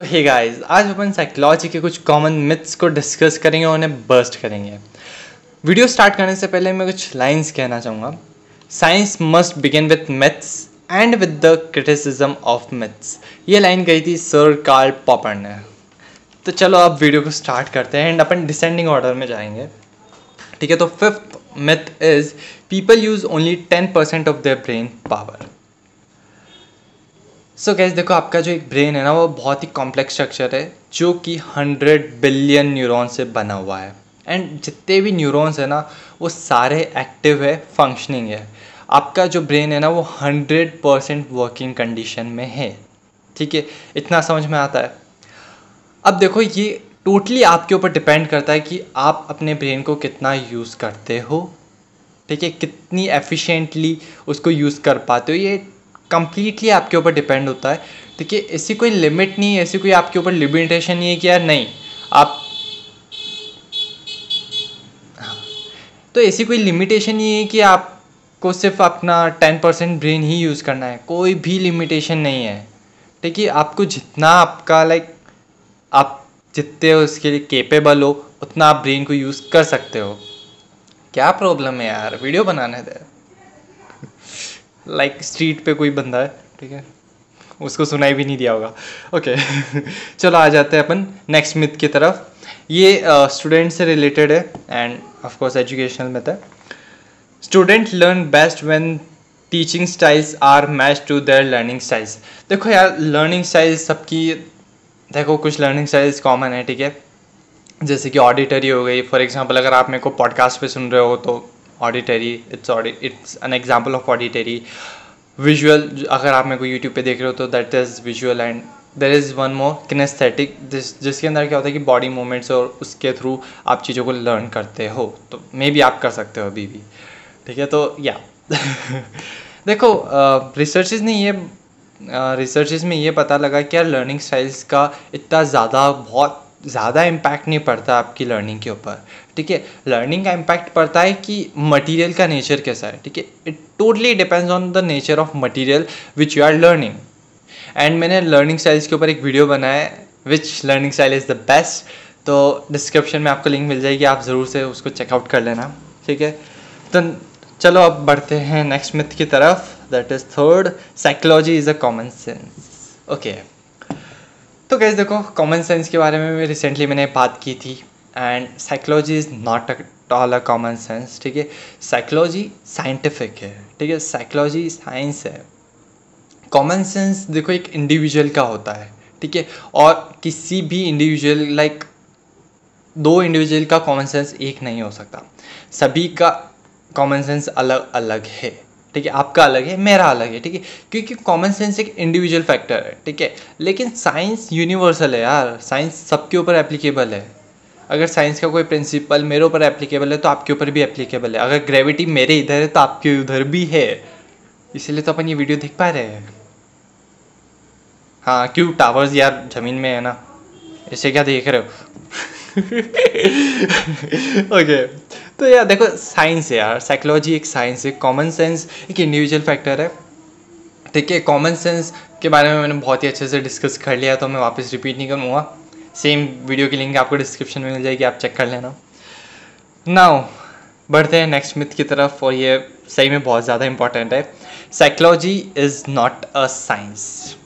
Hey guys आज अपन psychology के कुछ कॉमन मिथ्स को डिस्कस करेंगे और उन्हें बर्स्ट करेंगे। वीडियो स्टार्ट करने से पहले मैं कुछ लाइंस कहना चाहूँगा। Science must begin with myths and with the criticism of myths ये लाइन गई थी सर कार्ल पॉपर ने। तो चलो आप वीडियो को स्टार्ट करते हैं एंड अपन डिसेंडिंग ऑर्डर में जाएँगे। ठीक है तो fifth myth is people use only ten percent of their brain power so so guess देखो, आपका जो एक ब्रेन है ना, वो बहुत ही कॉम्प्लेक्स स्ट्रक्चर है, जो कि हंड्रेड बिलियन न्यूरॉन से बना हुआ है। एंड जितने भी न्यूरॉन्स है ना, वो सारे एक्टिव है फंक्शनिंग है। आपका जो ब्रेन है ना, वो हंड्रेड परसेंट वर्किंग कंडीशन में है। ठीक है? इतना समझ में आता है? अब देखो, ये टोटली आपके ऊपर डिपेंड करता है कि आप अपने ब्रेन को कितना यूज़ करते हो। ठीक है? कितनी एफिशिएंटली उसको यूज़ कर पाते हो। ये कम्प्लीटली आपके ऊपर डिपेंड होता है। ठीक है ऐसी कोई लिमिट नहीं है, ऐसी कोई आपके ऊपर लिमिटेशन नहीं है कि यार नहीं, आप हाँ। तो ऐसी कोई लिमिटेशन नहीं है कि आपको सिर्फ़ अपना टेन परसेंट ब्रेन ही यूज़ करना है। कोई भी लिमिटेशन नहीं है। ठीक है आपको जितना आपका लाइक आप जितने उसके लिए केपेबल हो, उतना आप ब्रेन को यूज़ कर सकते हो। क्या प्रॉब्लम है यार? वीडियो बनाने दे। लाइक like, स्ट्रीट पे कोई बंदा है ठीक है? उसको सुनाई भी नहीं दिया होगा। Okay okay. चलो आ जाते हैं अपन नेक्स्ट मिथ की तरफ़। ये स्टूडेंट uh, से रिलेटेड है and of course educational myth है। Student learn best when teaching styles are match to their learning styles देखो यार लर्निंग स्टाइल्स सबकी देखो कुछ लर्निंग स्टाइल्स कॉमन है ठीक है? जैसे कि ऑडिटरी हो गई फॉर एग्जांपल अगर आप मेरे को पॉडकास्ट पे सुन रहे हो तो auditory it's it's an example of auditory visual अगर आप मेरे को यूट्यूब पे देख रहे हो तो that is visual and there is one more kinesthetic जिस, जिसके अंदर क्या होता है कि बॉडी मूवमेंट्स और उसके थ्रू आप चीज़ों को लर्न करते हो तो मे बी आप कर सकते हो अभी भी। ठीक है तो या देखो रिसर्चेज ने ये रिसर्चेज में ये पता लगा कि यार लर्निंग स्टाइल्स का इतना ज़्यादा बहुत ज़्यादा इम्पैक्ट नहीं पड़ता आपकी लर्निंग के ऊपर, ठीक है? लर्निंग का इम्पैक्ट पड़ता है कि मटेरियल का नेचर कैसा है, ठीक है? It totally depends on the nature of material which you are learning and मैंने लर्निंग स्टाइल्स के ऊपर एक वीडियो बनाया है which learning style is the best तो डिस्क्रिप्शन में आपको लिंक मिल जाएगी, आप ज़रूर से उसको चेकआउट कर लेना, ठीक है? तो चलो अब बढ़ते हैं नेक्स्ट मिथ की तरफ़ that is third psychology is a common sense okay तो कैसे देखो कॉमन सेंस के बारे में भी रिसेंटली मैंने बात की थी and psychology is not all a common sense ठीक है? साइकोलॉजी साइंटिफिक है, ठीक है? साइकोलॉजी साइंस है। कॉमन सेंस देखो, एक इंडिविजुअल का होता है, ठीक है? और किसी भी इंडिविजुअल लाइक दो इंडिविजुअल का कॉमन सेंस एक नहीं हो सकता। सभी का कॉमन सेंस अलग अलग है। ठीक है, आपका अलग है, मेरा अलग है, ठीक है? क्योंकि कॉमन सेंस एक इंडिविजुअल फैक्टर है, ठीक है? लेकिन साइंस यूनिवर्सल है यार साइंस सबके ऊपर एप्लीकेबल है। अगर साइंस का कोई प्रिंसिपल मेरे ऊपर एप्लीकेबल है तो आपके ऊपर भी एप्लीकेबल है। अगर ग्रेविटी मेरे इधर है तो आपके उधर भी है। इसीलिए तो अपन ये वीडियो देख पा रहे हैं। हाँ क्यों? टावर्स यार ज़मीन में है ना। ऐसे क्या देख रहे हो? ओके तो यार देखो साइंस है यार साइकोलॉजी एक साइंस है कॉमन सेंस एक इंडिविजुअल फैक्टर है। ठीक है कॉमन सेंस के बारे में मैंने बहुत ही अच्छे से डिस्कस कर लिया तो मैं वापस रिपीट नहीं करूँगा। सेम वीडियो की लिंक आपको डिस्क्रिप्शन में मिल जाएगी, आप चेक कर लेना। नाउ बढ़ते हैं नेक्स्ट मिथ की तरफ़, और ये सही में बहुत ज़्यादा इंपॉर्टेंट है। Psychology is not a science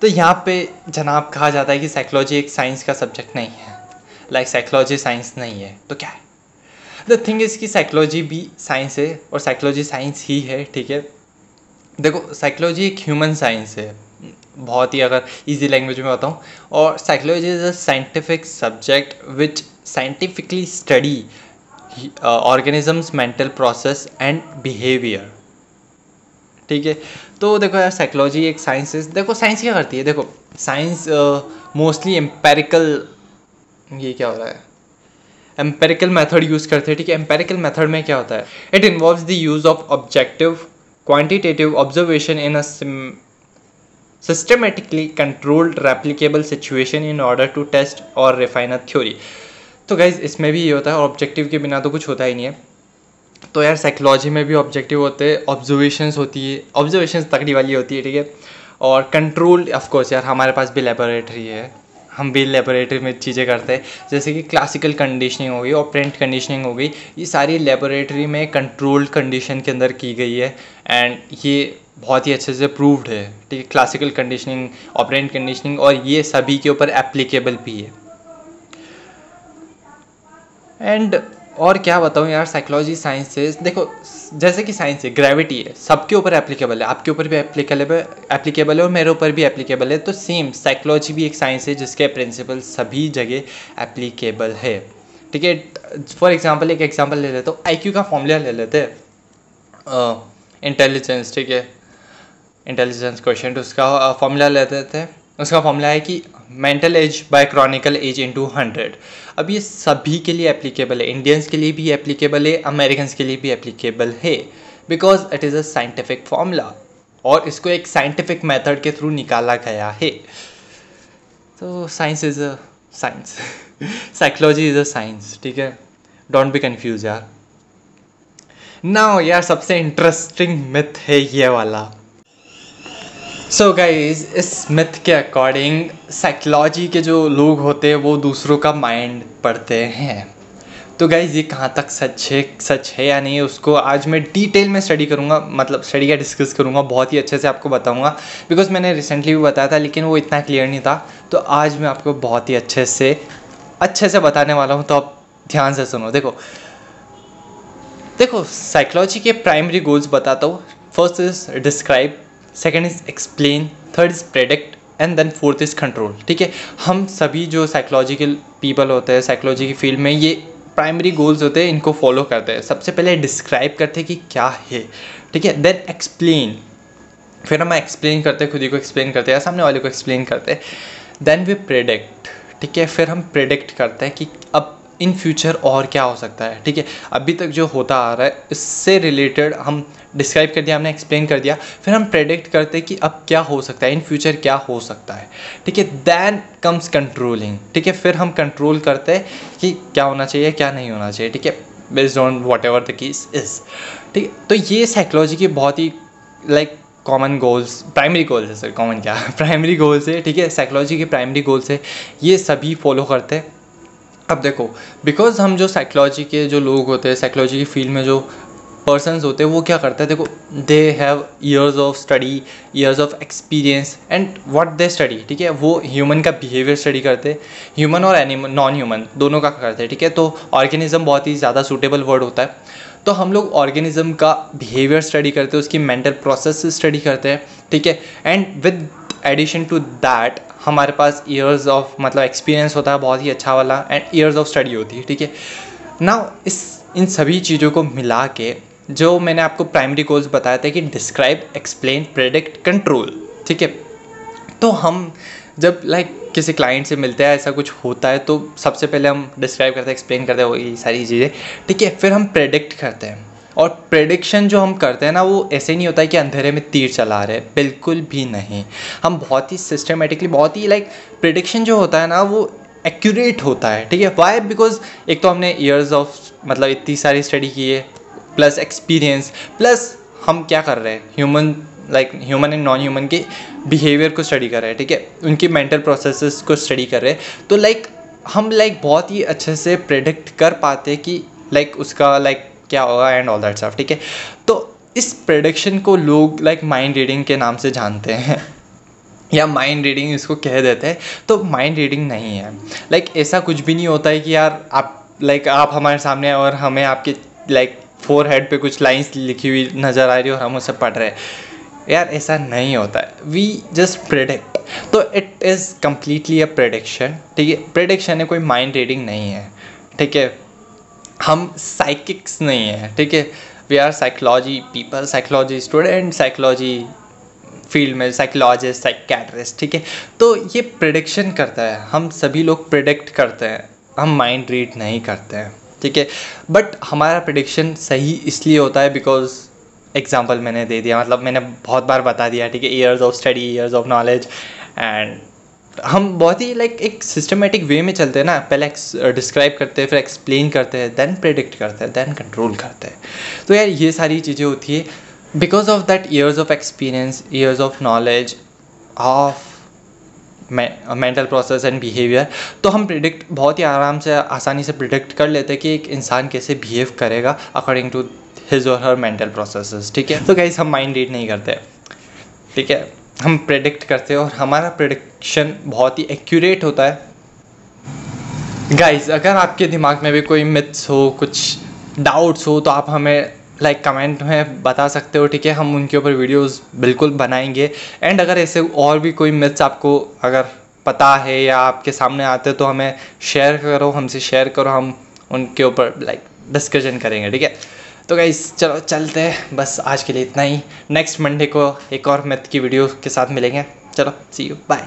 तो यहाँ पे जनाब कहा जाता है कि साइकोलॉजी एक साइंस का सब्जेक्ट नहीं है। लाइक साइकोलॉजी साइंस नहीं है तो क्या है? द थिंग इज़ कि साइकोलॉजी भी साइंस है और साइकोलॉजी साइंस ही है, ठीक है? देखो साइकोलॉजी एक ह्यूमन साइंस है। बहुत ही अगर इजी लैंग्वेज में बताऊँ। और psychology is a scientific subject which scientifically study organisms mental process and behaviour ठीक है? तो देखो यार साइकोलॉजी एक साइंस है देखो साइंस क्या करती है? देखो साइंस मोस्टली एम्पेरिकल ये क्या हो रहा है? एम्पेरिकल मेथड यूज़ करते हैं, ठीक है? एम्पेरिकल मेथड में क्या होता है? It involve the use of objective quantitative observation in a systematically controlled replicable situation in order to test और रिफाइन अ थ्योरी तो गाइज़ इसमें भी ये होता है ऑब्जेक्टिव के बिना तो कुछ होता ही नहीं है। तो यार साइकोलॉजी में भी ऑब्जेक्टिव होते हैं ऑब्जर्वेशंस होती है ऑब्जर्वेशंस तकड़ी वाली होती है, ठीक है? और कंट्रोल ऑफ़ कोर्स यार, हमारे पास भी लेबोरेटरी है। हम भी लेबोरेटरी में चीज़ें करते हैं। जैसे कि क्लासिकल कंडीशनिंग हो गई और प्रिंट कंडीशनिंग हो गई, ये सारी लेबोरेटरी में कंट्रोल्ड कंडीशन के अंदर की गई है। एंड ये बहुत ही अच्छे से प्रूव्ड है, ठीक है क्लासिकल कंडीशनिंग ऑपरेंट कंडीशनिंग और ये सभी के ऊपर एप्लीकेबल भी है। एंड और क्या बताऊँ यार साइकोलॉजी साइंस से। देखो, जैसे कि साइंस है ग्रेविटी है, सबके ऊपर एप्लीकेबल है। आपके ऊपर भी एप्लीकेबल एप्लीकेबल है और मेरे ऊपर भी एप्लीकेबल है। तो सेम साइकोलॉजी भी एक साइंस है, जिसके प्रिंसिपल सभी जगह एप्लीकेबल है। ठीक है? फॉर एग्ज़ाम्पल एक एग्ज़ाम्पल ले लेते हो। आई क्यू का फॉर्मूला ले लेते हैं। इंटेलिजेंस ठीक है? इंटेलिजेंस क्वेश्चन तो उसका फॉर्मूला लेते थे उसका फॉर्मूला है कि mental age by chronical age into hundred अब ये सभी के लिए एप्लीकेबल है। इंडियंस के लिए भी एप्लीकेबल है अमेरिकन के लिए भी एप्लीकेबल है। Because it is a scientific formula और इसको एक साइंटिफिक मेथड के थ्रू निकाला गया है। तो science is a science psychology is a science ठीक है? डोंट बी कन्फ्यूज़ यार। ना यार, सबसे इंटरेस्टिंग मिथ है ये वाला। सो गाइज़ इस मिथ के अकॉर्डिंग साइकोलॉजी के जो लोग होते हैं, वो दूसरों का माइंड पढ़ते हैं। तो गाइज़ ये कहाँ तक सच है सच है या नहीं उसको आज मैं डिटेल में स्टडी करूँगा मतलब स्टडी का डिस्कस करूँगा, बहुत ही अच्छे से आपको बताऊँगा। बिकॉज़ मैंने रिसेंटली भी बताया था, लेकिन वो इतना क्लियर नहीं था। तो आज मैं आपको बहुत ही अच्छे से अच्छे से बताने वाला हूँ तो आप ध्यान से सुनो। देखो देखो साइकोलॉजी के प्राइमरी गोल्स बताता हूँ। First is describe second is explain third is predict and then fourth is control ठीक है? हम सभी जो साइकोलॉजिकल पीपल होते हैं साइकोलॉजी की फ़ील्ड में ये प्राइमरी गोल्स होते हैं, इनको फॉलो करते हैं। सबसे पहले डिस्क्राइब करते हैं कि क्या है। ठीक है? देन एक्सप्लेन फिर हम एक्सप्लेन करते हैं, खुद ही को एक्सप्लेन करते हैं या सामने वाले को एक्सप्लेन करते हैं। देन वी प्रेडिक्ट ठीक है? फिर हम प्रेडिक्ट करते हैं कि अब इन फ्यूचर और क्या हो सकता है, ठीक है? अभी तक जो होता आ रहा है, इससे रिलेटेड हम डिस्क्राइब कर दिया, हमने एक्सप्लेन कर दिया, फिर हम प्रेडिक्ट करते हैं कि अब क्या हो सकता है इन फ्यूचर क्या हो सकता है, ठीक है? दैन कम्स कंट्रोलिंग ठीक है? फिर हम कंट्रोल करते हैं कि क्या होना चाहिए, क्या नहीं होना चाहिए, ठीक है? Based on whatever the case is ठीक है? तो ये साइकोलॉजी की बहुत ही like common goals primary goals है सर कॉमन क्या? प्राइमरी गोल्स है, ठीक है? साइकोलॉजी के प्राइमरी गोल्स है, ये सभी फॉलो करते हैं। अब देखो बिकॉज़ हम जो साइकोलॉजी के जो लोग होते हैं साइकोलॉजी की फ़ील्ड में जो पर्सनस होते हैं, वो क्या करते हैं? देखो they have years of study years of experience and what they study ठीक है? वो ह्यूमन का बिहेवियर स्टडी करते हैं। ह्यूमन और एनिमल नॉन ह्यूमन दोनों का करते हैं, ठीक है? तो ऑर्गेनिज्म बहुत ही ज़्यादा सूटेबल वर्ड होता है। तो हम लोग ऑर्गेनिज्म का बिहेवियर स्टडी करते हैं, उसकी मेंटल प्रोसेस स्टडी करते हैं, ठीक है? And with addition to that हमारे पास ईयर्स ऑफ़ मतलब एक्सपीरियंस होता है बहुत ही अच्छा वाला एंड ईयर्स ऑफ़ स्टडी होती है ठीक है? ना इस इन सभी चीज़ों को मिला के जो मैंने आपको प्राइमरी गोल्स बताया था कि डिस्क्राइब एक्सप्लेन प्रेडिक्ट कंट्रोल ठीक है? तो हम जब लाइक like, किसी क्लाइंट से मिलते हैं ऐसा कुछ होता है तो सबसे पहले हम डिस्क्राइब करते हैं एक्सप्लेन करते हैं वही सारी चीज़ें ठीक है? फिर हम प्रेडिक्ट करते हैं। और प्रेडिक्शन जो हम करते हैं ना वो ऐसे नहीं होता है कि अंधेरे में तीर चला रहे बिल्कुल भी नहीं। हम बहुत ही सिस्टमेटिकली बहुत ही लाइक प्रिडिक्शन जो होता है ना वो एक्यूरेट होता है। ठीक है? वाई बिकॉज़ एक तो हमने ईयर्स ऑफ़ मतलब इतनी सारी स्टडी की है प्लस एक्सपीरियंस प्लस हम क्या कर रहे हैं? Human like human and non human के बिहेवियर को स्टडी कर रहे हैं। ठीक है? उनकी मेंटल प्रोसेसेस को स्टडी कर रहे हैं। तो लाइक like, हम लाइक like, बहुत ही अच्छे से प्रेडिक्ट कर पाते हैं कि लाइक like, उसका लाइक क्या होगा एंड ऑल दैट स्टफ़ ठीक है? तो इस प्रेडिक्शन को लोग लाइक माइंड रीडिंग के नाम से जानते हैं या माइंड रीडिंग इसको कह देते हैं तो माइंड रीडिंग नहीं है। लाइक like, ऐसा कुछ भी नहीं होता है कि यार आप लाइक like, आप हमारे सामने और हमें आपके लाइक फोर हेड पर कुछ लाइन्स लिखी हुई नज़र आ रही है और हम उसे पढ़ रहे हैं। यार ऐसा नहीं होता है। वी जस्ट प्रेडिक्ट तो it is completely a prediction ठीक है? प्रेडिक्शन है कोई माइंड रीडिंग नहीं है ठीक है? हम साइकिक्स नहीं हैं, ठीक है? We are psychology people psychology student psychology field में साइकोलॉजिस्ट साइकेट्रिस्ट ठीक है? तो ये प्रिडिक्शन करता है, हम सभी लोग प्रिडिक्ट करते हैं, हम माइंड रीड नहीं करते हैं, ठीक है? बट हमारा प्रिडिक्शन सही इसलिए होता है बिकॉज़ एग्ज़ाम्पल मैंने दे दिया मतलब मैंने बहुत बार बता दिया, ठीक है? Years of study years of knowledge and हम बहुत ही लाइक एक सिस्टमेटिक वे में चलते हैं ना। पहले डिस्क्राइब करते हैं, फिर एक्सप्लेन करते हैं देन प्रेडिक्ट करते हैं देन कंट्रोल करते हैं। तो यार, ये सारी चीज़ें होती है। Because of that years of experience years of knowledge of mental process and behaviour तो हम प्रिडिक्ट बहुत ही आराम से, आसानी से प्रिडिक्ट कर लेते हैं कि एक इंसान कैसे बिहेव करेगा अकॉर्डिंग टू हिज और हर मेंटल प्रोसेस ठीक है? तो गाइज़ हम माइंड रीड नहीं करते, ठीक है? हम प्रिडिक्ट करते हैं और हमारा प्रिडिक्शन बहुत ही एक्यूरेट होता है। गाइज़ अगर आपके दिमाग में भी कोई मिथ्स हो कुछ डाउट्स हो तो आप हमें लाइक like, कमेंट में बता सकते हो ठीक है? हम उनके ऊपर वीडियोस बिल्कुल बनाएँगे। एंड अगर ऐसे और भी कोई मिथ्स आपको अगर पता है या आपके सामने आते तो हमें शेयर करो हमसे शेयर करो हम उनके ऊपर लाइक डिस्कशन करेंगे ठीक है? तो गाइज़ चलो चलते हैं। बस आज के लिए इतना ही। नेक्स्ट मंडे को एक और मैथ की वीडियो के साथ मिलेंगे। चलो सी यू बाय